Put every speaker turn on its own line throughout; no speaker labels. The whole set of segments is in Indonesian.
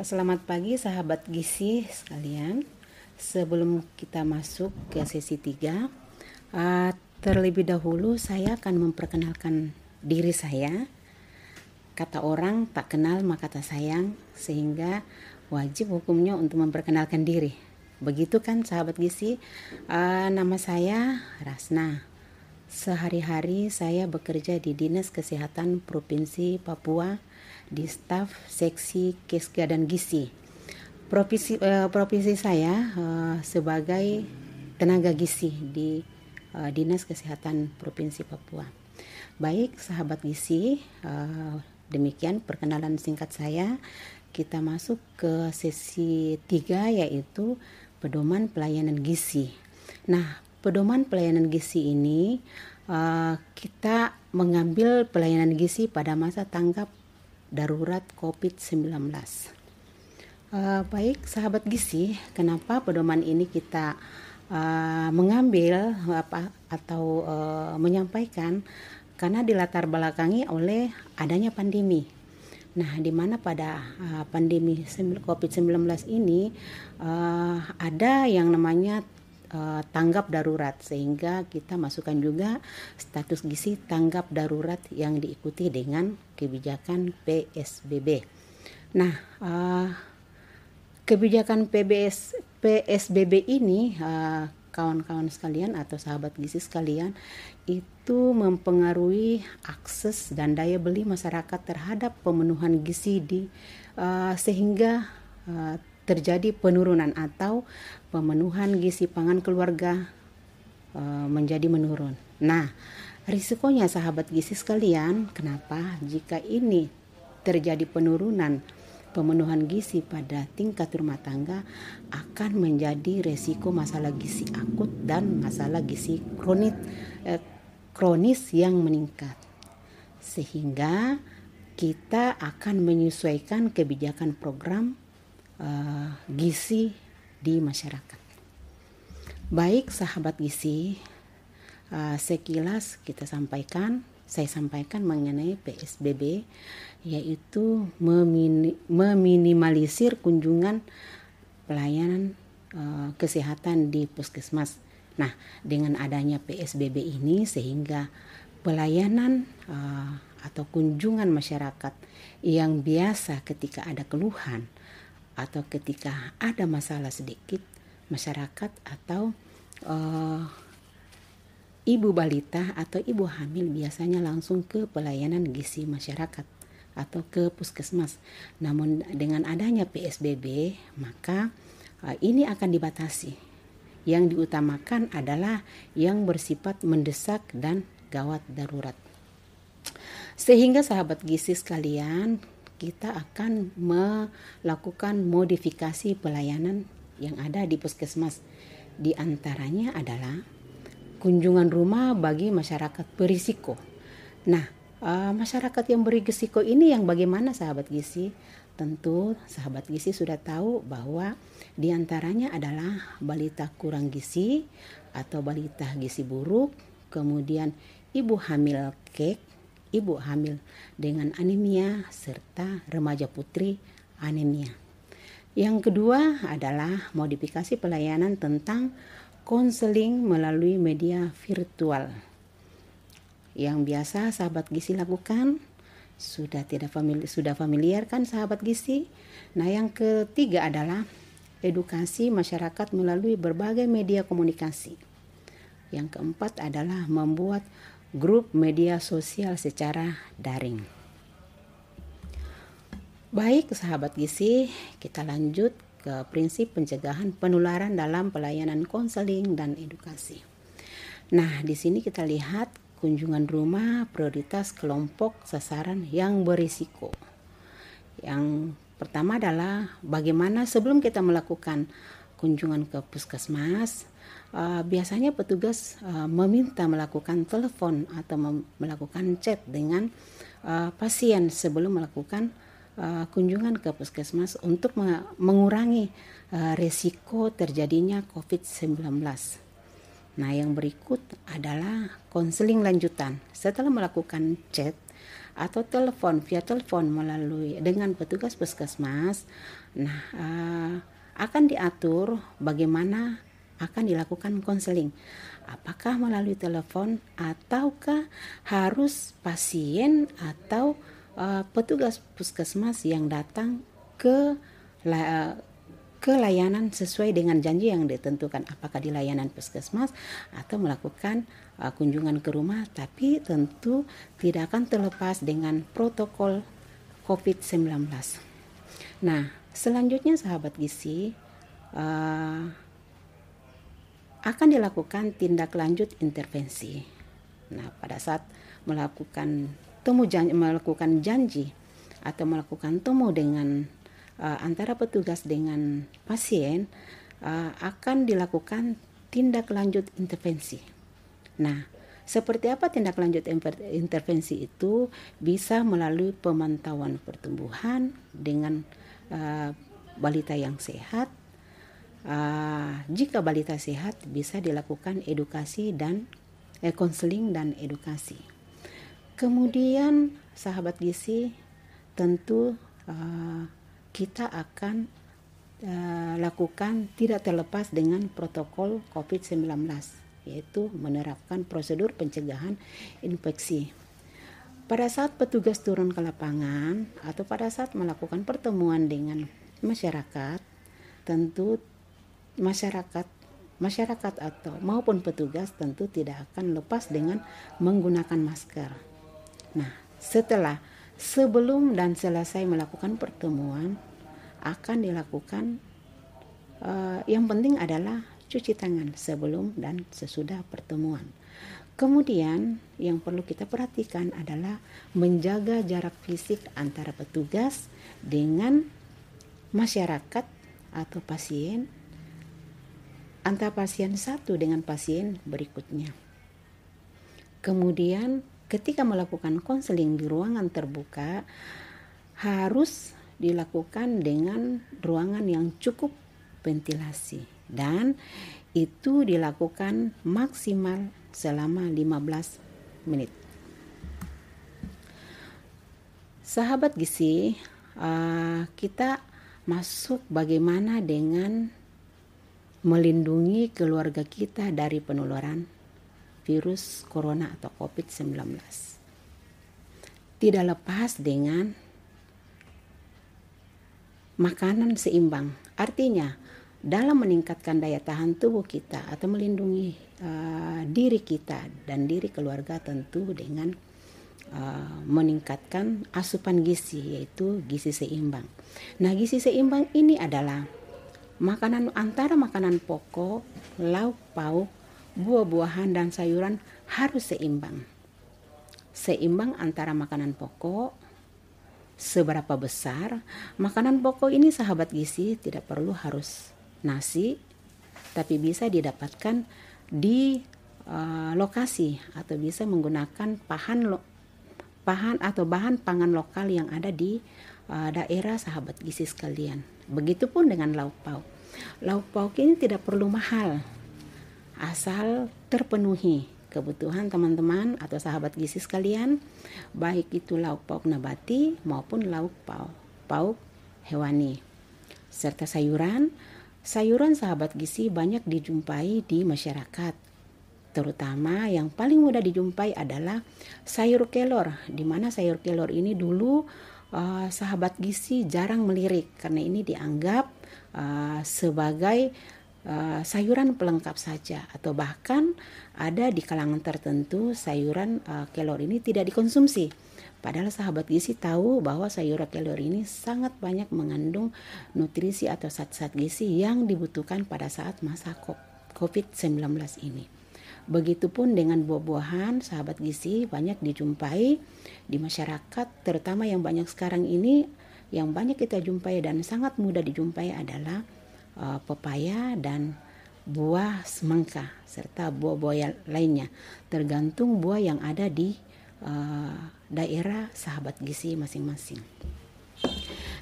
Selamat pagi sahabat gizi sekalian. Sebelum kita masuk ke sesi 3, uh, terlebih dahulu saya akan memperkenalkan diri saya. Kata orang tak kenal maka tak sayang, sehingga wajib hukumnya untuk memperkenalkan diri. Begitu kan sahabat gizi? Uh, nama saya Rasna. Sehari-hari saya bekerja di Dinas Kesehatan Provinsi Papua di staf seksi Kesga dan Gizi. Profesi, uh, profesi saya uh, sebagai tenaga gizi di uh, Dinas Kesehatan Provinsi Papua. Baik, sahabat gizi, uh, demikian perkenalan singkat saya. Kita masuk ke sesi tiga yaitu pedoman pelayanan gizi. Nah, pedoman pelayanan gizi ini uh, kita mengambil pelayanan gizi pada masa tanggap darurat COVID-19. Uh, baik, sahabat gizi, kenapa pedoman ini kita uh, mengambil apa atau uh, menyampaikan? Karena dilatar belakangi oleh adanya pandemi. Nah, di mana pada uh, pandemi COVID-19 ini uh, ada yang namanya uh, tanggap darurat sehingga kita masukkan juga status gizi tanggap darurat yang diikuti dengan kebijakan PSBB. Nah, uh, kebijakan PBS PSBB ini uh, kawan-kawan sekalian atau sahabat gizi sekalian itu mempengaruhi akses dan daya beli masyarakat terhadap pemenuhan gizi di uh, sehingga uh, terjadi penurunan atau pemenuhan gizi pangan keluarga e, menjadi menurun. Nah, risikonya sahabat gizi sekalian, kenapa jika ini terjadi penurunan pemenuhan gizi pada tingkat rumah tangga akan menjadi resiko masalah gizi akut dan masalah gizi kronis eh, kronis yang meningkat. Sehingga kita akan menyesuaikan kebijakan program uh, gizi di masyarakat. Baik sahabat gizi, uh, sekilas kita sampaikan, saya sampaikan mengenai PSBB yaitu memini, meminimalisir kunjungan pelayanan uh, kesehatan di puskesmas. Nah, dengan adanya PSBB ini sehingga pelayanan uh, atau kunjungan masyarakat yang biasa ketika ada keluhan atau ketika ada masalah sedikit masyarakat atau uh, ibu balita atau ibu hamil biasanya langsung ke pelayanan gizi masyarakat atau ke puskesmas. Namun dengan adanya PSBB maka uh, ini akan dibatasi. Yang diutamakan adalah yang bersifat mendesak dan gawat darurat. Sehingga sahabat gizi sekalian, kita akan melakukan modifikasi pelayanan yang ada di puskesmas. Di antaranya adalah kunjungan rumah bagi masyarakat berisiko. Nah, uh, masyarakat yang berisiko ini yang bagaimana sahabat gizi? Tentu sahabat gizi sudah tahu bahwa di antaranya adalah balita kurang gizi atau balita gizi buruk, kemudian ibu hamil kek, ibu hamil dengan anemia serta remaja putri anemia. Yang kedua adalah modifikasi pelayanan tentang konseling melalui media virtual. Yang biasa sahabat gizi lakukan sudah tidak familiar, sudah familiar kan sahabat gizi? Nah, yang ketiga adalah edukasi masyarakat melalui berbagai media komunikasi. Yang keempat adalah membuat grup media sosial secara daring. Baik, sahabat gizi, kita lanjut ke prinsip pencegahan penularan dalam pelayanan konseling dan edukasi. Nah, di sini kita lihat kunjungan rumah prioritas kelompok sasaran yang berisiko. Yang pertama adalah bagaimana sebelum kita melakukan kunjungan ke puskesmas, uh, biasanya petugas uh, meminta melakukan telepon atau melakukan chat dengan uh, pasien sebelum melakukan kunjungan ke puskesmas untuk mengurangi uh, resiko terjadinya COVID-19. Nah, yang berikut adalah konseling lanjutan. Setelah melakukan chat, atau telepon via telepon melalui dengan petugas puskesmas. Nah, akan diatur bagaimana akan dilakukan konseling. Apakah melalui telepon ataukah harus pasien atau uh, petugas puskesmas yang datang ke uh, ke layanan sesuai dengan janji yang ditentukan apakah di layanan puskesmas atau melakukan uh, kunjungan ke rumah tapi tentu tidak akan terlepas dengan protokol COVID-19. Nah, selanjutnya sahabat gizi uh, akan dilakukan tindak lanjut intervensi. Nah, pada saat melakukan temu janji, melakukan janji atau melakukan temu dengan uh, antara petugas dengan pasien uh, akan dilakukan tindak lanjut intervensi. Nah, seperti apa tindak lanjut intervensi itu bisa melalui pemantauan pertumbuhan dengan uh, balita yang sehat. Uh, jika balita sehat bisa dilakukan edukasi dan konseling eh, dan edukasi. Kemudian sahabat gizi tentu uh, kita akan uh, lakukan tidak terlepas dengan protokol COVID-19 yaitu menerapkan prosedur pencegahan infeksi. Pada saat petugas turun ke lapangan atau pada saat melakukan pertemuan dengan masyarakat, tentu masyarakat masyarakat atau maupun petugas tentu tidak akan lepas dengan menggunakan masker. Nah, setelah sebelum dan selesai melakukan pertemuan akan dilakukan uh, yang penting adalah cuci tangan sebelum dan sesudah pertemuan. Kemudian yang perlu kita perhatikan adalah menjaga jarak fisik antara petugas dengan masyarakat atau pasien antara pasien satu dengan pasien berikutnya. Kemudian ketika melakukan konseling di ruangan terbuka harus dilakukan dengan ruangan yang cukup ventilasi dan itu dilakukan maksimal selama 15 menit. Sahabat gizi, uh, kita masuk bagaimana dengan melindungi keluarga kita dari penularan virus corona atau COVID-19. Tidak lepas dengan makanan seimbang. Artinya, dalam meningkatkan daya tahan tubuh kita atau melindungi uh, diri kita dan diri keluarga tentu dengan uh, meningkatkan asupan gizi yaitu gizi seimbang. Nah, gizi seimbang ini adalah makanan antara makanan pokok, lauk pauk, buah-buahan dan sayuran harus seimbang. Seimbang antara makanan pokok, seberapa besar. Makanan pokok ini sahabat gizi tidak perlu harus nasi, tapi bisa didapatkan di uh, lokasi atau bisa menggunakan pahan lo, pahan atau bahan pangan lokal yang ada di uh, daerah sahabat gizi sekalian. Begitupun dengan lauk pauk. Lauk pauk ini tidak perlu mahal, asal terpenuhi kebutuhan teman-teman atau sahabat gizi sekalian, baik itu lauk pauk nabati maupun lauk pauk, pauk hewani. Serta sayuran, sayuran sahabat gizi banyak dijumpai di masyarakat. Terutama yang paling mudah dijumpai adalah sayur kelor, di mana sayur kelor ini dulu uh, sahabat gizi jarang melirik karena ini dianggap uh, sebagai uh, sayuran pelengkap saja atau bahkan ada di kalangan tertentu sayuran uh, kelor ini tidak dikonsumsi. Padahal sahabat gizi tahu bahwa sayuran kelor ini sangat banyak mengandung nutrisi atau zat-zat gizi yang dibutuhkan pada saat masa COVID-19 ini. Begitupun dengan buah-buahan, sahabat gizi banyak dijumpai di masyarakat, terutama yang banyak sekarang ini, yang banyak kita jumpai dan sangat mudah dijumpai adalah uh, pepaya dan buah semangka serta buah-buah lainnya tergantung buah yang ada di uh, daerah sahabat gizi masing-masing.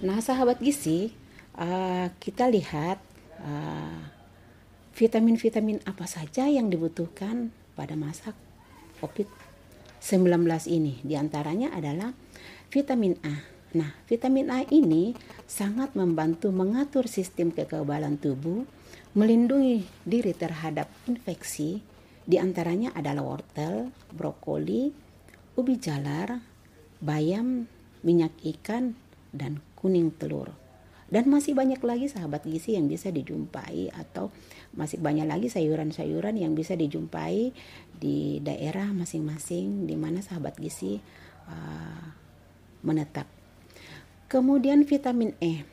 Nah, sahabat gizi uh, kita lihat vitamin vitamin-vitamin apa saja yang dibutuhkan pada masa COVID ini. Di antaranya adalah vitamin A. Nah, vitamin A ini sangat membantu mengatur sistem kekebalan tubuh, melindungi diri terhadap infeksi. Di antaranya adalah wortel, brokoli, ubi jalar, bayam, minyak ikan, dan kuning telur. Dan masih banyak lagi sahabat gizi yang bisa dijumpai atau masih banyak lagi sayuran-sayuran yang bisa dijumpai di daerah masing-masing di mana sahabat gizi uh, menetap. Kemudian vitamin E.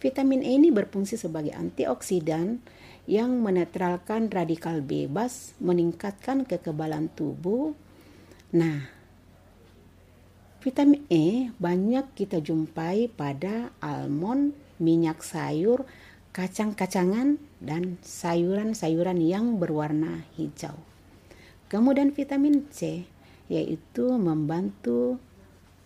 Vitamin E ini berfungsi sebagai antioksidan yang menetralkan radikal bebas, meningkatkan kekebalan tubuh. Nah, vitamin E banyak kita jumpai pada almond, minyak sayur, kacang-kacangan, dan sayuran-sayuran yang berwarna hijau. Kemudian vitamin C yaitu membantu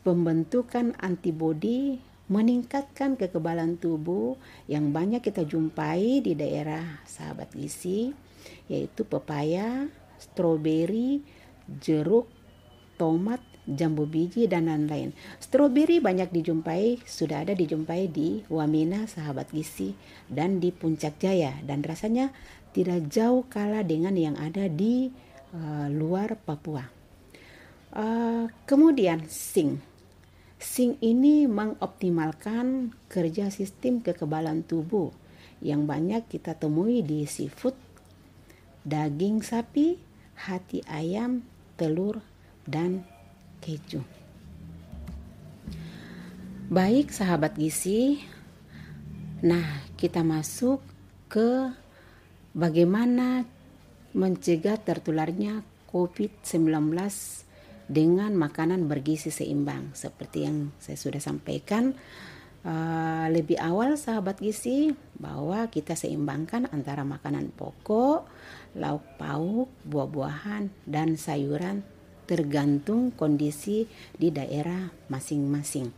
pembentukan antibodi meningkatkan kekebalan tubuh yang banyak kita jumpai di daerah sahabat gizi yaitu pepaya, stroberi, jeruk, tomat, jambu biji dan lain-lain. Stroberi banyak dijumpai, sudah ada dijumpai di Wamena sahabat gizi dan di Puncak Jaya dan rasanya tidak jauh kalah dengan yang ada di uh, luar Papua. Uh, kemudian sing. Sing ini mengoptimalkan kerja sistem kekebalan tubuh yang banyak kita temui di seafood, daging sapi, hati ayam, telur, dan keju. Baik sahabat gizi, nah kita masuk ke bagaimana mencegah tertularnya COVID-19 dengan makanan bergizi seimbang seperti yang saya sudah sampaikan uh, lebih awal sahabat gizi bahwa kita seimbangkan antara makanan pokok, lauk pauk, buah-buahan dan sayuran tergantung kondisi di daerah masing-masing.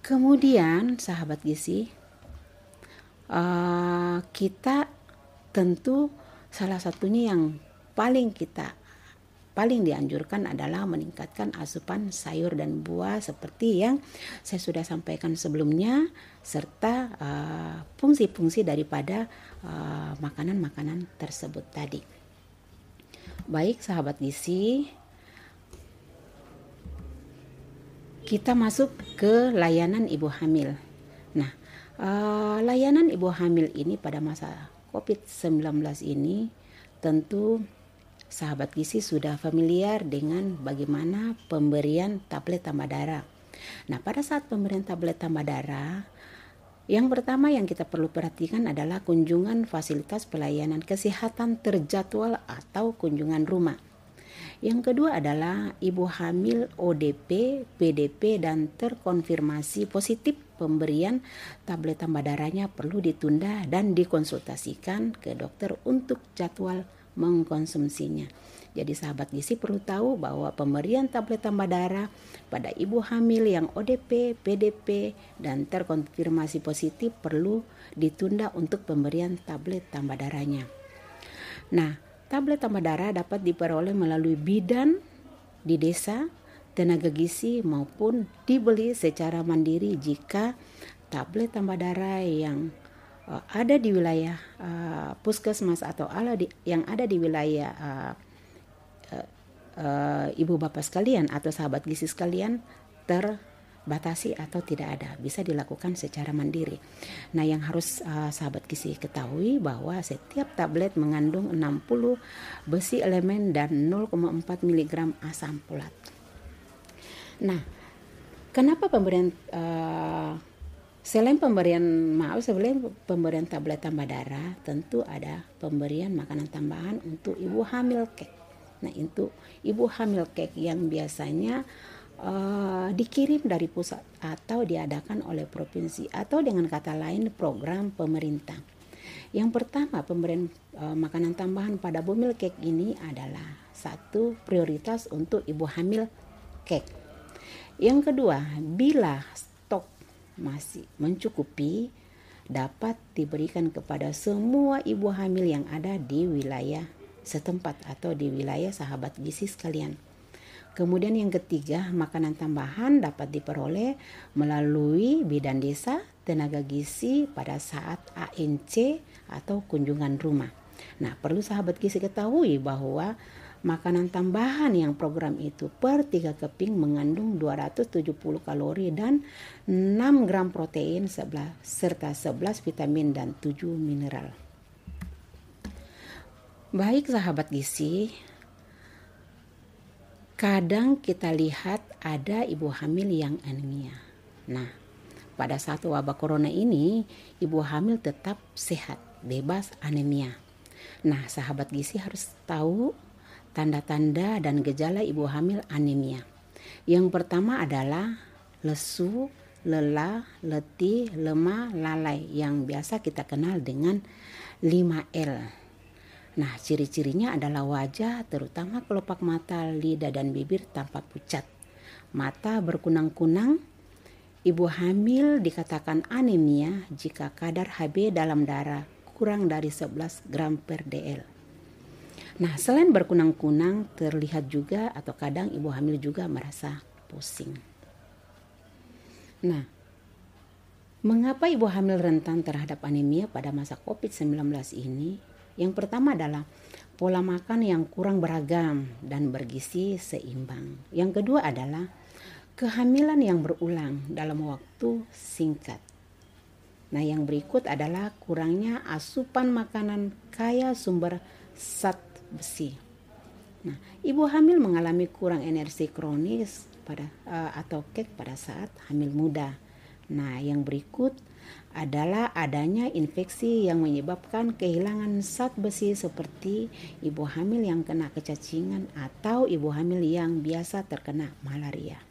Kemudian, sahabat gizi, uh, kita tentu salah satunya yang paling kita paling dianjurkan adalah meningkatkan asupan sayur dan buah seperti yang saya sudah sampaikan sebelumnya serta uh, fungsi-fungsi uh, daripada makanan-makanan uh, tersebut tadi. Baik sahabat gizi, kita masuk ke layanan ibu hamil. Nah, uh, layanan ibu hamil ini pada masa COVID-19 ini tentu sahabat gizi sudah familiar dengan bagaimana pemberian tablet tambah darah. Nah, pada saat pemberian tablet tambah darah, yang pertama yang kita perlu perhatikan adalah kunjungan fasilitas pelayanan kesehatan terjadwal atau kunjungan rumah. Yang kedua adalah ibu hamil ODP, PDP dan terkonfirmasi positif pemberian tablet tambah darahnya perlu ditunda dan dikonsultasikan ke dokter untuk jadwal mengkonsumsinya. Jadi sahabat gizi perlu tahu bahwa pemberian tablet tambah darah pada ibu hamil yang ODP, PDP, dan terkonfirmasi positif perlu ditunda untuk pemberian tablet tambah darahnya. Nah, tablet tambah darah dapat diperoleh melalui bidan di desa, tenaga gizi maupun dibeli secara mandiri jika tablet tambah darah yang uh, ada di wilayah uh, puskesmas atau ala di, yang ada di wilayah uh, uh, ibu bapak sekalian atau sahabat gizi sekalian terbatasi atau tidak ada bisa dilakukan secara mandiri. Nah, yang harus uh, sahabat gizi ketahui bahwa setiap tablet mengandung 60 besi elemen dan 0,4 mg asam folat. Nah, kenapa pemberian uh, Selain pemberian maaf selain pemberian tablet tambah darah, tentu ada pemberian makanan tambahan untuk ibu hamil kek. Nah, itu ibu hamil cake yang biasanya uh, dikirim dari pusat atau diadakan oleh provinsi atau dengan kata lain program pemerintah. Yang pertama, pemberian uh, makanan tambahan pada bumil cake ini adalah satu prioritas untuk ibu hamil cake. Yang kedua, bila masih mencukupi, dapat diberikan kepada semua ibu hamil yang ada di wilayah setempat atau di wilayah sahabat gizi sekalian. Kemudian yang ketiga, makanan tambahan dapat diperoleh melalui bidan desa, tenaga gizi pada saat ANC atau kunjungan rumah. Nah, perlu sahabat gizi ketahui bahwa makanan tambahan yang program itu per 3 keping mengandung 270 kalori dan 6 gram protein serta 11 vitamin dan 7 mineral. Baik sahabat gizi, kadang kita lihat ada ibu hamil yang anemia. Nah, pada saat wabah corona ini, ibu hamil tetap sehat, bebas anemia. Nah, sahabat gizi harus tahu tanda-tanda dan gejala ibu hamil anemia. Yang pertama adalah lesu, lelah, letih, lemah, lalai yang biasa kita kenal dengan 5L. Nah, ciri-cirinya adalah wajah, terutama kelopak mata, lidah, dan bibir tampak pucat. Mata berkunang-kunang. Ibu hamil dikatakan anemia jika kadar Hb dalam darah kurang dari 11 gram per dl. Nah, selain berkunang-kunang, terlihat juga atau kadang ibu hamil juga merasa pusing. Nah, mengapa ibu hamil rentan terhadap anemia pada masa COVID-19 ini? Yang pertama adalah pola makan yang kurang beragam dan bergizi seimbang. Yang kedua adalah kehamilan yang berulang dalam waktu singkat. Nah, yang berikut adalah kurangnya asupan makanan kaya sumber zat besi. Nah, ibu hamil mengalami kurang energi kronis pada uh, atau kek pada saat hamil muda. Nah, yang berikut adalah adanya infeksi yang menyebabkan kehilangan zat besi seperti ibu hamil yang kena kecacingan atau ibu hamil yang biasa terkena malaria.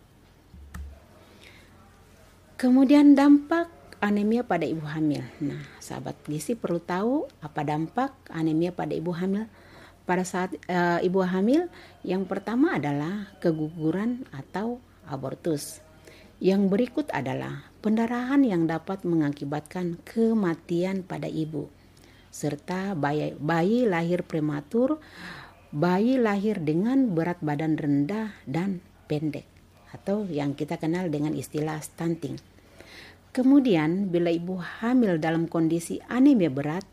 Kemudian dampak anemia pada ibu hamil. Nah, sahabat gizi perlu tahu apa dampak anemia pada ibu hamil pada saat e, ibu hamil. Yang pertama adalah keguguran atau abortus. Yang berikut adalah pendarahan yang dapat mengakibatkan kematian pada ibu, serta bayi, bayi lahir prematur, bayi lahir dengan berat badan rendah dan pendek, atau yang kita kenal dengan istilah stunting. Kemudian, bila ibu hamil dalam kondisi anemia berat,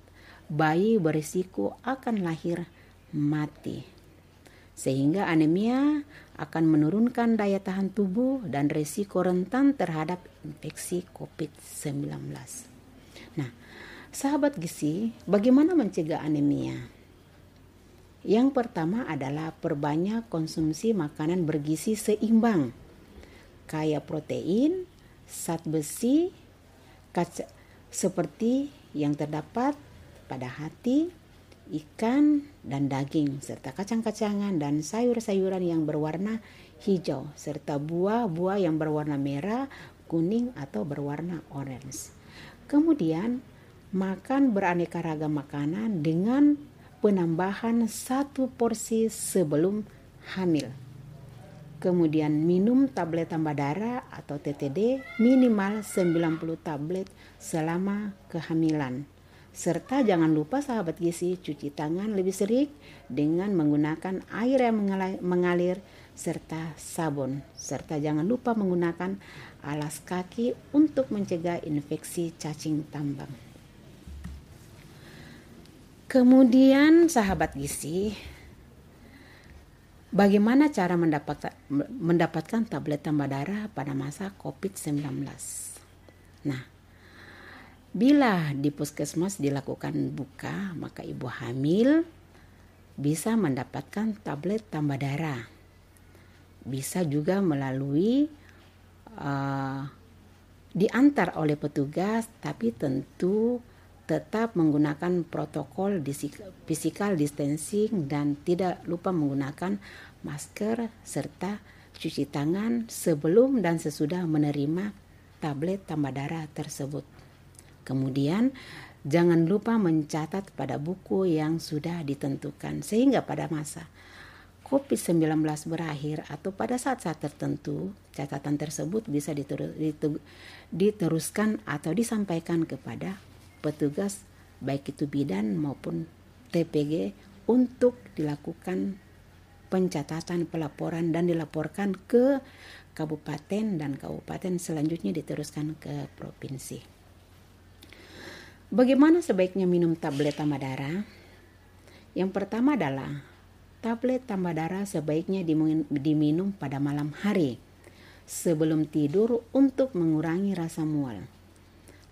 bayi berisiko akan lahir mati. Sehingga anemia akan menurunkan daya tahan tubuh dan resiko rentan terhadap infeksi COVID-19. Nah, sahabat gizi, bagaimana mencegah anemia? Yang pertama adalah perbanyak konsumsi makanan bergizi seimbang, kaya protein, zat besi, kaca, seperti yang terdapat pada hati, ikan dan daging serta kacang-kacangan dan sayur-sayuran yang berwarna hijau serta buah-buah yang berwarna merah, kuning atau berwarna orange. Kemudian makan beraneka ragam makanan dengan penambahan satu porsi sebelum hamil. Kemudian minum tablet tambah darah atau TTD minimal 90 tablet selama kehamilan Serta jangan lupa sahabat gizi cuci tangan lebih sering dengan menggunakan air yang mengalir serta sabun. Serta jangan lupa menggunakan alas kaki untuk mencegah infeksi cacing tambang. Kemudian sahabat gizi, bagaimana cara mendapatkan, mendapatkan tablet tambah darah pada masa COVID-19? Nah, Bila di puskesmas dilakukan buka, maka ibu hamil bisa mendapatkan tablet tambah darah. Bisa juga melalui uh, diantar oleh petugas, tapi tentu tetap menggunakan protokol physical distancing dan tidak lupa menggunakan masker serta cuci tangan sebelum dan sesudah menerima tablet tambah darah tersebut. Kemudian jangan lupa mencatat pada buku yang sudah ditentukan sehingga pada masa COVID-19 berakhir atau pada saat-saat tertentu catatan tersebut bisa diteruskan atau disampaikan kepada petugas baik itu bidan maupun TPG untuk dilakukan pencatatan pelaporan dan dilaporkan ke kabupaten dan kabupaten selanjutnya diteruskan ke provinsi. Bagaimana sebaiknya minum tablet tambah darah? Yang pertama adalah tablet tambah darah sebaiknya diminum pada malam hari sebelum tidur untuk mengurangi rasa mual.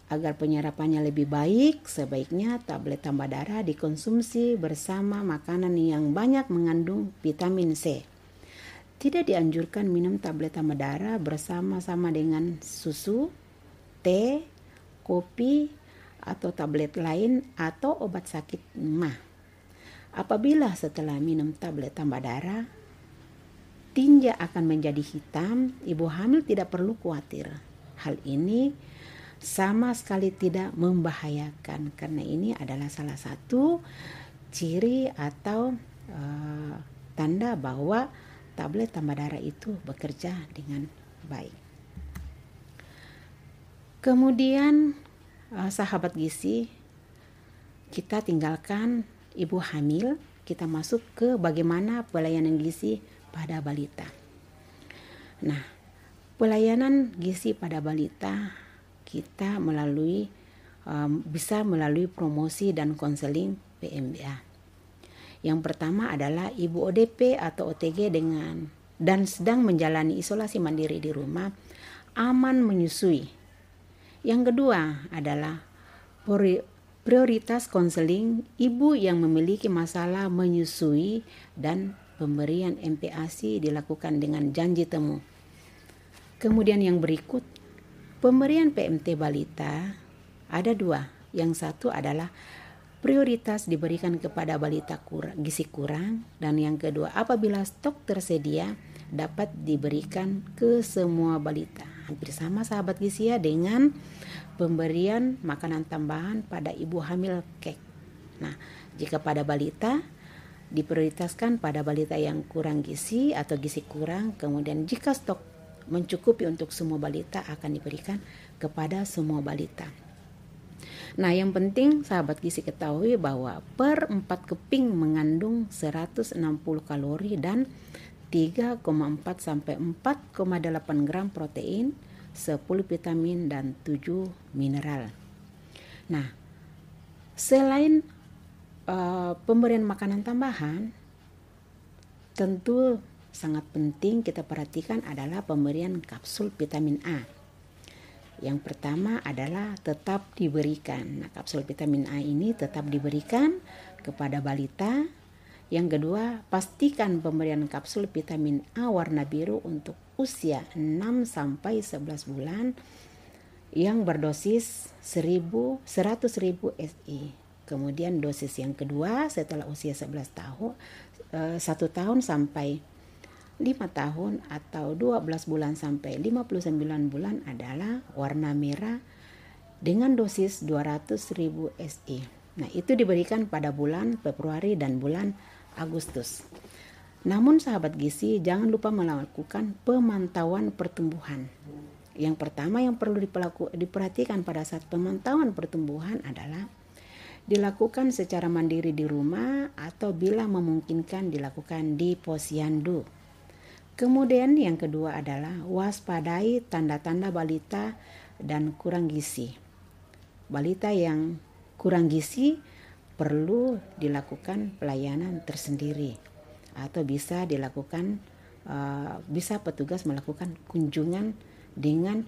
Agar penyerapannya lebih baik, sebaiknya tablet tambah darah dikonsumsi bersama makanan yang banyak mengandung vitamin C tidak dianjurkan minum tablet tambah darah bersama-sama dengan susu, teh, kopi, atau tablet lain atau obat sakit mah. Apabila setelah minum tablet tambah darah, tinja akan menjadi hitam, ibu hamil tidak perlu khawatir. Hal ini sama sekali tidak membahayakan karena ini adalah salah satu ciri atau uh, tanda bahwa tablet tambah darah itu bekerja dengan baik. Kemudian uh, sahabat gizi kita tinggalkan ibu hamil, kita masuk ke bagaimana pelayanan gizi pada balita. Nah, pelayanan gizi pada balita kita melalui um, bisa melalui promosi dan konseling PMBA. Yang pertama adalah ibu ODP atau OTG dengan dan sedang menjalani isolasi mandiri di rumah aman menyusui. Yang kedua adalah prioritas konseling ibu yang memiliki masalah menyusui dan pemberian MPASI dilakukan dengan janji temu. Kemudian yang berikut, pemberian PMT balita ada dua. Yang satu adalah prioritas diberikan kepada balita kurang, gizi kurang dan yang kedua apabila stok tersedia dapat diberikan ke semua balita hampir sama sahabat gizi ya dengan pemberian makanan tambahan pada ibu hamil kek. Nah, jika pada balita diprioritaskan pada balita yang kurang gizi atau gizi kurang, kemudian jika stok mencukupi untuk semua balita akan diberikan kepada semua balita. Nah, yang penting sahabat gizi ketahui bahwa per 4 keping mengandung 160 kalori dan 3,4 sampai 4,8 gram protein, 10 vitamin dan 7 mineral. Nah, selain uh, pemberian makanan tambahan, tentu sangat penting kita perhatikan adalah pemberian kapsul vitamin A yang pertama adalah tetap diberikan. Nah, kapsul vitamin A ini tetap diberikan kepada balita. Yang kedua, pastikan pemberian kapsul vitamin A warna biru untuk usia 6 sampai 11 bulan yang berdosis 1000 100.000 SI. Kemudian dosis yang kedua setelah usia 11 tahun eh, satu tahun sampai 5 tahun atau 12 bulan sampai 59 bulan adalah warna merah dengan dosis 200.000 SI. Nah, itu diberikan pada bulan Februari dan bulan Agustus. Namun sahabat gizi jangan lupa melakukan pemantauan pertumbuhan. Yang pertama yang perlu diperhatikan pada saat pemantauan pertumbuhan adalah dilakukan secara mandiri di rumah atau bila memungkinkan dilakukan di posyandu Kemudian yang kedua adalah waspadai tanda-tanda balita dan kurang gizi. Balita yang kurang gizi perlu dilakukan pelayanan tersendiri atau bisa dilakukan uh, bisa petugas melakukan kunjungan dengan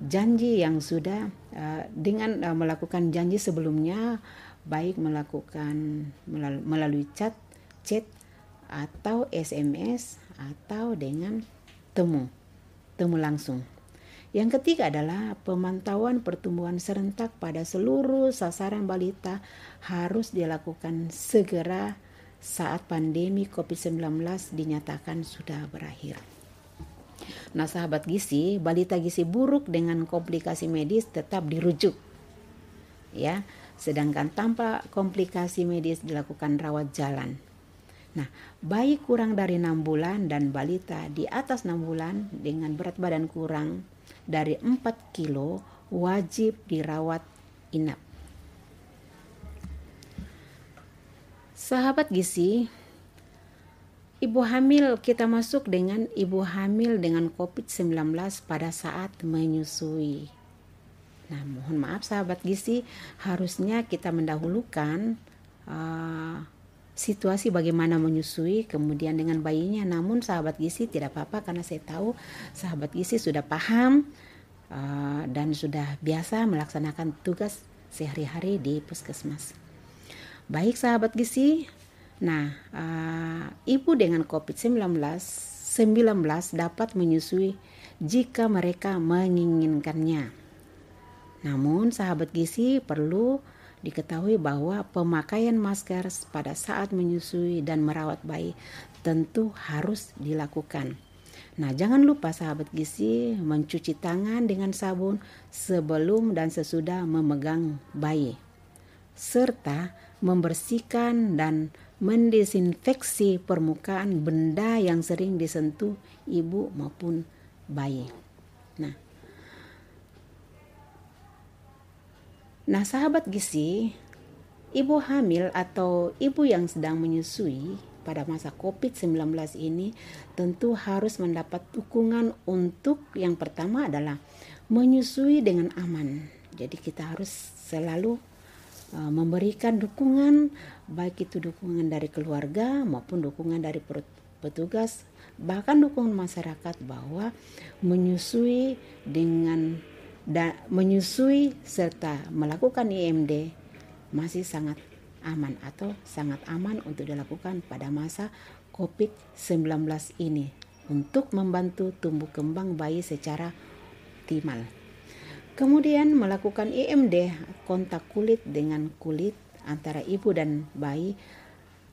janji yang sudah uh, dengan uh, melakukan janji sebelumnya baik melakukan melalui chat chat atau SMS atau dengan temu, temu langsung. Yang ketiga adalah pemantauan pertumbuhan serentak pada seluruh sasaran balita harus dilakukan segera saat pandemi COVID-19 dinyatakan sudah berakhir. Nah, sahabat gizi, balita gizi buruk dengan komplikasi medis tetap dirujuk. Ya, sedangkan tanpa komplikasi medis dilakukan rawat jalan. Nah, bayi kurang dari 6 bulan dan balita di atas 6 bulan dengan berat badan kurang dari 4 kilo wajib dirawat inap. Sahabat gizi, Ibu hamil kita masuk dengan ibu hamil dengan COVID-19 pada saat menyusui. Nah, mohon maaf sahabat gizi, harusnya kita mendahulukan uh, situasi bagaimana menyusui kemudian dengan bayinya. Namun sahabat gizi tidak apa-apa karena saya tahu sahabat gizi sudah paham uh, dan sudah biasa melaksanakan tugas sehari-hari di puskesmas. Baik sahabat gizi, Nah, uh, ibu dengan COVID-19 19 dapat menyusui jika mereka menginginkannya. Namun, sahabat gizi perlu diketahui bahwa pemakaian masker pada saat menyusui dan merawat bayi tentu harus dilakukan. Nah, jangan lupa sahabat gizi mencuci tangan dengan sabun sebelum dan sesudah memegang bayi serta membersihkan dan mendesinfeksi permukaan benda yang sering disentuh ibu maupun bayi. Nah, nah sahabat gizi, ibu hamil atau ibu yang sedang menyusui pada masa COVID-19 ini tentu harus mendapat dukungan untuk yang pertama adalah menyusui dengan aman. Jadi kita harus selalu uh, memberikan dukungan baik itu dukungan dari keluarga maupun dukungan dari petugas bahkan dukungan masyarakat bahwa menyusui dengan da, menyusui serta melakukan IMD masih sangat aman atau sangat aman untuk dilakukan pada masa COVID-19 ini untuk membantu tumbuh kembang bayi secara optimal. Kemudian melakukan IMD kontak kulit dengan kulit antara ibu dan bayi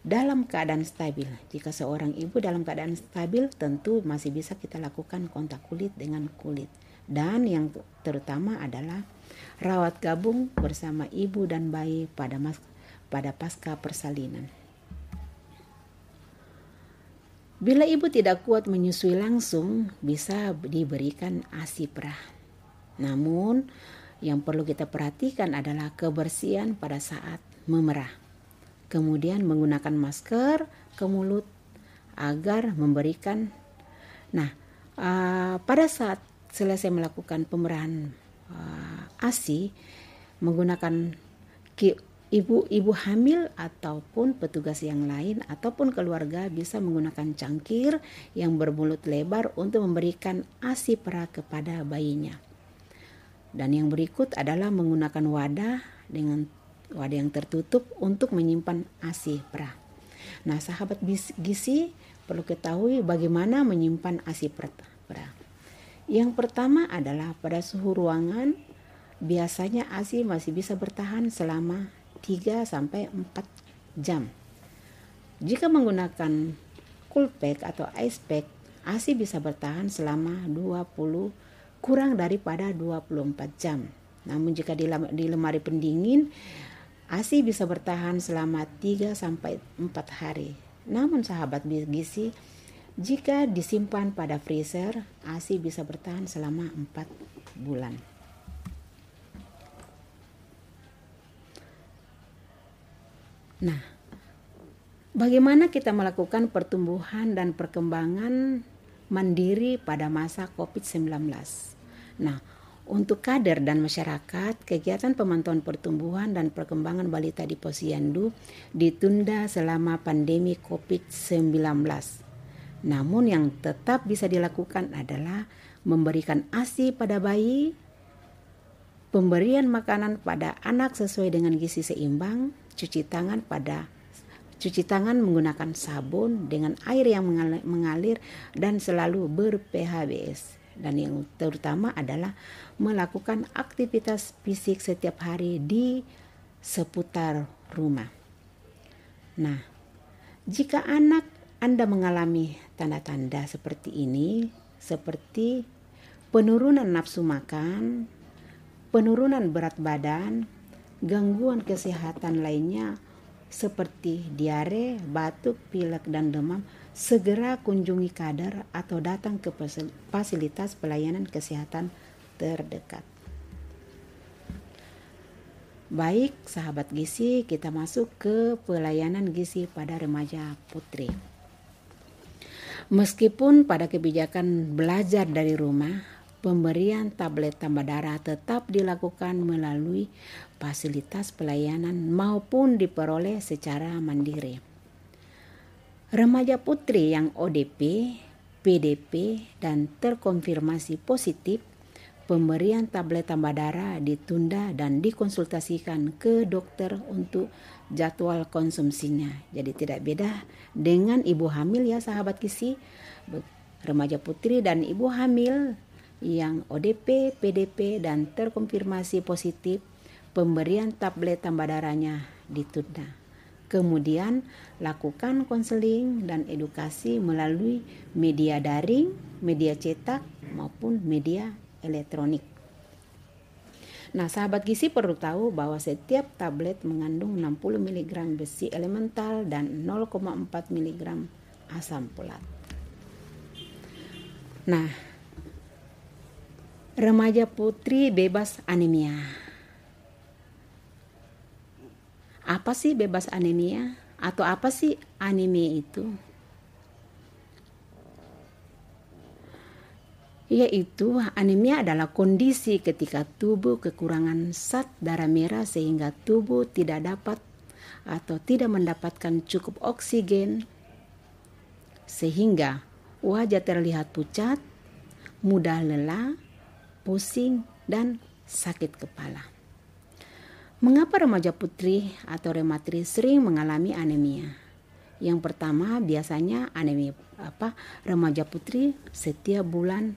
dalam keadaan stabil. Jika seorang ibu dalam keadaan stabil, tentu masih bisa kita lakukan kontak kulit dengan kulit. Dan yang terutama adalah rawat gabung bersama ibu dan bayi pada mas pada pasca persalinan. Bila ibu tidak kuat menyusui langsung, bisa diberikan ASI perah. Namun, yang perlu kita perhatikan adalah kebersihan pada saat memerah. Kemudian menggunakan masker ke mulut agar memberikan Nah, uh, pada saat selesai melakukan pemerahan uh, ASI menggunakan ibu-ibu hamil ataupun petugas yang lain ataupun keluarga bisa menggunakan cangkir yang bermulut lebar untuk memberikan ASI perah kepada bayinya. Dan yang berikut adalah menggunakan wadah dengan wadah yang tertutup untuk menyimpan ASI perah. Nah, sahabat gizi perlu ketahui bagaimana menyimpan ASI perah. Yang pertama adalah pada suhu ruangan biasanya ASI masih bisa bertahan selama 3 sampai 4 jam. Jika menggunakan cool pack atau ice pack, ASI bisa bertahan selama 20 kurang daripada 24 jam. Namun jika di lemari pendingin ASI bisa bertahan selama 3 sampai 4 hari. Namun sahabat gizi, jika disimpan pada freezer, ASI bisa bertahan selama 4 bulan. Nah, bagaimana kita melakukan pertumbuhan dan perkembangan mandiri pada masa COVID-19? Nah, untuk kader dan masyarakat, kegiatan pemantauan pertumbuhan dan perkembangan balita di Posyandu ditunda selama pandemi COVID-19. Namun yang tetap bisa dilakukan adalah memberikan ASI pada bayi, pemberian makanan pada anak sesuai dengan gizi seimbang, cuci tangan pada cuci tangan menggunakan sabun dengan air yang mengalir dan selalu ber-PHBS dan yang terutama adalah melakukan aktivitas fisik setiap hari di seputar rumah. Nah, jika anak Anda mengalami tanda-tanda seperti ini, seperti penurunan nafsu makan, penurunan berat badan, gangguan kesehatan lainnya seperti diare, batuk, pilek, dan demam, segera kunjungi kader atau datang ke fasilitas pelayanan kesehatan terdekat. Baik, sahabat gizi, kita masuk ke pelayanan gizi pada remaja putri. Meskipun pada kebijakan belajar dari rumah, pemberian tablet tambah darah tetap dilakukan melalui fasilitas pelayanan maupun diperoleh secara mandiri. Remaja putri yang ODP, PDP, dan terkonfirmasi positif pemberian tablet tambah darah ditunda dan dikonsultasikan ke dokter untuk jadwal konsumsinya. Jadi tidak beda dengan ibu hamil ya sahabat kisi, remaja putri dan ibu hamil yang ODP, PDP dan terkonfirmasi positif pemberian tablet tambah darahnya ditunda. Kemudian lakukan konseling dan edukasi melalui media daring, media cetak maupun media elektronik. Nah, sahabat gizi perlu tahu bahwa setiap tablet mengandung 60 mg besi elemental dan 0,4 mg asam folat. Nah, remaja putri bebas anemia. Apa sih bebas anemia? Atau apa sih anemia itu? Yaitu anemia adalah kondisi ketika tubuh kekurangan zat darah merah sehingga tubuh tidak dapat atau tidak mendapatkan cukup oksigen sehingga wajah terlihat pucat, mudah lelah, pusing, dan sakit kepala. Mengapa remaja putri atau rematri sering mengalami anemia? Yang pertama biasanya anemia apa remaja putri setiap bulan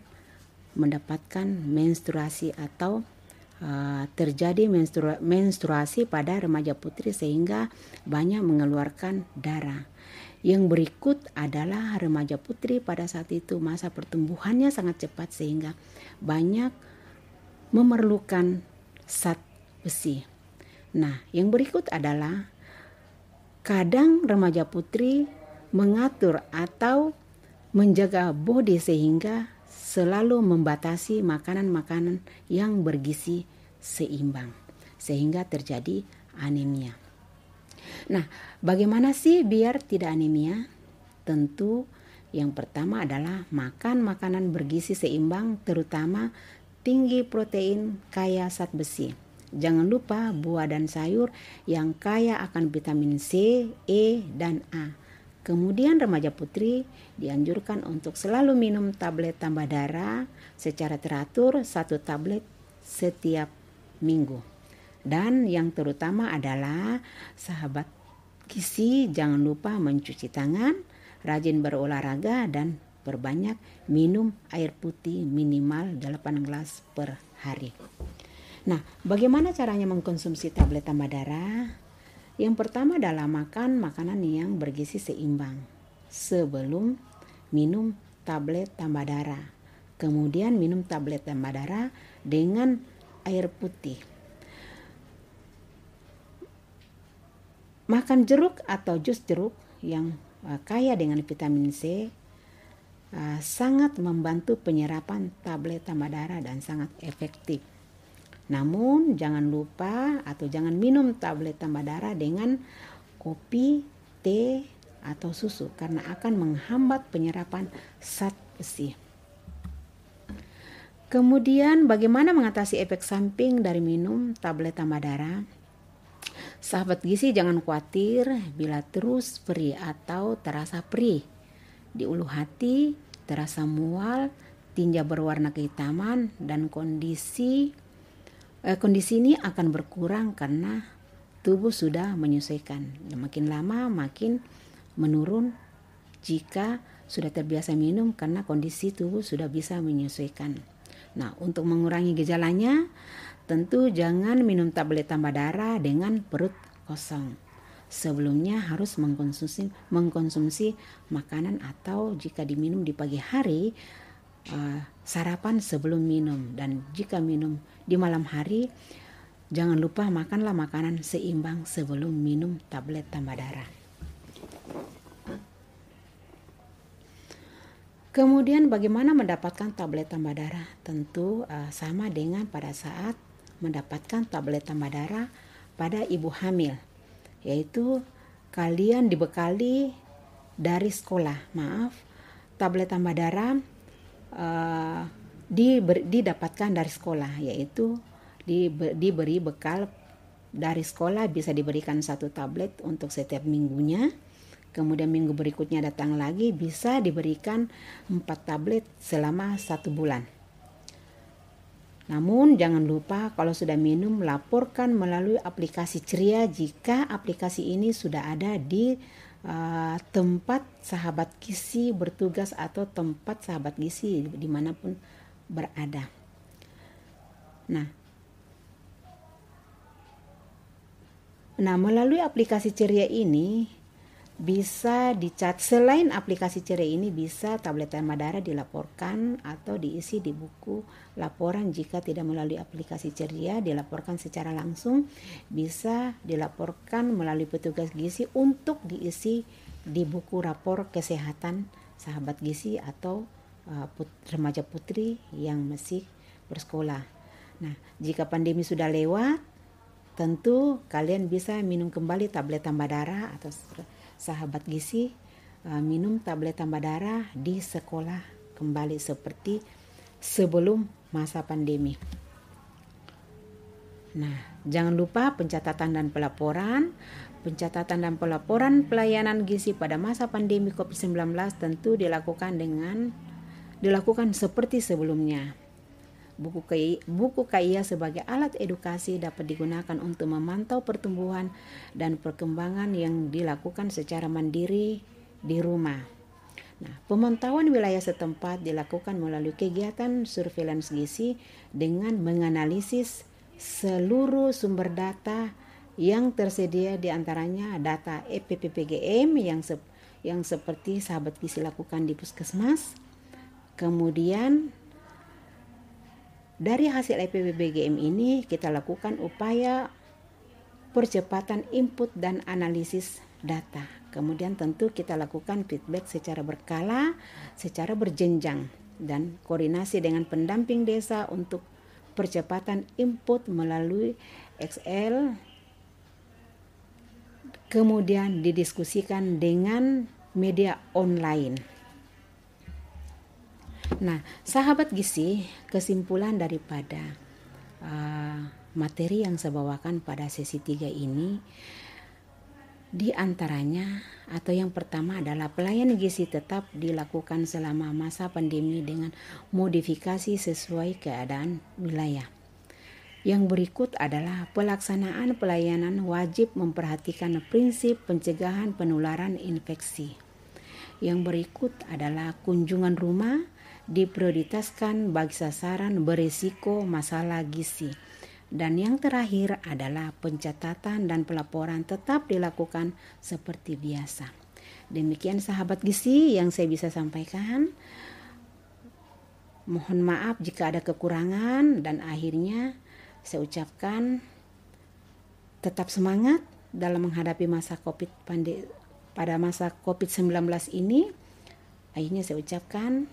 mendapatkan menstruasi atau uh, terjadi menstrua, menstruasi pada remaja putri sehingga banyak mengeluarkan darah. Yang berikut adalah remaja putri pada saat itu masa pertumbuhannya sangat cepat sehingga banyak memerlukan zat besi. Nah, yang berikut adalah kadang remaja putri mengatur atau menjaga body sehingga selalu membatasi makanan-makanan yang bergizi seimbang sehingga terjadi anemia. Nah, bagaimana sih biar tidak anemia? Tentu yang pertama adalah makan makanan bergizi seimbang terutama tinggi protein kaya zat besi. Jangan lupa buah dan sayur yang kaya akan vitamin C, E, dan A Kemudian remaja putri dianjurkan untuk selalu minum tablet tambah darah secara teratur satu tablet setiap minggu. Dan yang terutama adalah sahabat gizi jangan lupa mencuci tangan, rajin berolahraga dan berbanyak minum air putih minimal 8 gelas per hari. Nah, bagaimana caranya mengkonsumsi tablet tambah darah? Yang pertama adalah makan makanan yang bergizi seimbang sebelum minum tablet tambah darah. Kemudian minum tablet tambah darah dengan air putih. Makan jeruk atau jus jeruk yang uh, kaya dengan vitamin C uh, sangat membantu penyerapan tablet tambah darah dan sangat efektif. Namun jangan lupa atau jangan minum tablet tambah darah dengan kopi, teh, atau susu karena akan menghambat penyerapan zat besi. Kemudian bagaimana mengatasi efek samping dari minum tablet tambah darah? Sahabat gizi jangan khawatir bila terus perih atau terasa perih. Di ulu hati terasa mual, tinja berwarna kehitaman dan kondisi kondisi ini akan berkurang karena tubuh sudah menyesuaikan. Makin lama makin menurun jika sudah terbiasa minum karena kondisi tubuh sudah bisa menyesuaikan. Nah, untuk mengurangi gejalanya, tentu jangan minum tablet tambah darah dengan perut kosong. Sebelumnya harus mengkonsumsi mengkonsumsi makanan atau jika diminum di pagi hari uh, sarapan sebelum minum dan jika minum di malam hari jangan lupa makanlah makanan seimbang sebelum minum tablet tambah darah. Kemudian bagaimana mendapatkan tablet tambah darah? Tentu uh, sama dengan pada saat mendapatkan tablet tambah darah pada ibu hamil, yaitu kalian dibekali dari sekolah, maaf, tablet tambah darah uh, didapatkan dari sekolah yaitu diberi bekal dari sekolah bisa diberikan satu tablet untuk setiap minggunya. Kemudian minggu berikutnya datang lagi bisa diberikan empat tablet selama satu bulan. Namun jangan lupa kalau sudah minum laporkan melalui aplikasi ceria jika aplikasi ini sudah ada di uh, tempat sahabat gizi bertugas atau tempat sahabat gizi di mana pun berada. Nah, nah melalui aplikasi ceria ini bisa dicat selain aplikasi cerai ini bisa tablet Madara dilaporkan atau diisi di buku laporan jika tidak melalui aplikasi ceria dilaporkan secara langsung bisa dilaporkan melalui petugas gizi untuk diisi di buku rapor kesehatan sahabat gizi atau put, remaja putri yang masih bersekolah. Nah, jika pandemi sudah lewat, tentu kalian bisa minum kembali tablet tambah darah atau sahabat gizi uh, minum tablet tambah darah di sekolah kembali seperti sebelum masa pandemi. Nah, jangan lupa pencatatan dan pelaporan. Pencatatan dan pelaporan pelayanan gizi pada masa pandemi COVID-19 tentu dilakukan dengan dilakukan seperti sebelumnya. Buku KIA, buku KIA sebagai alat edukasi dapat digunakan untuk memantau pertumbuhan dan perkembangan yang dilakukan secara mandiri di rumah. Nah, pemantauan wilayah setempat dilakukan melalui kegiatan surveillance gizi dengan menganalisis seluruh sumber data yang tersedia di antaranya data EPPPGM yang se yang seperti sahabat gizi lakukan di puskesmas, kemudian dari hasil EPBBGM ini kita lakukan upaya percepatan input dan analisis data. Kemudian tentu kita lakukan feedback secara berkala, secara berjenjang dan koordinasi dengan pendamping desa untuk percepatan input melalui Excel kemudian didiskusikan dengan media online. Nah, sahabat gizi, kesimpulan daripada uh, materi yang saya bawakan pada sesi 3 ini di antaranya atau yang pertama adalah pelayanan gizi tetap dilakukan selama masa pandemi dengan modifikasi sesuai keadaan wilayah. Yang berikut adalah pelaksanaan pelayanan wajib memperhatikan prinsip pencegahan penularan infeksi. Yang berikut adalah kunjungan rumah diprioritaskan bagi sasaran berisiko masalah gizi. Dan yang terakhir adalah pencatatan dan pelaporan tetap dilakukan seperti biasa. Demikian sahabat gizi yang saya bisa sampaikan. Mohon maaf jika ada kekurangan dan akhirnya saya ucapkan tetap semangat dalam menghadapi masa Covid pada masa Covid-19 ini. Akhirnya saya ucapkan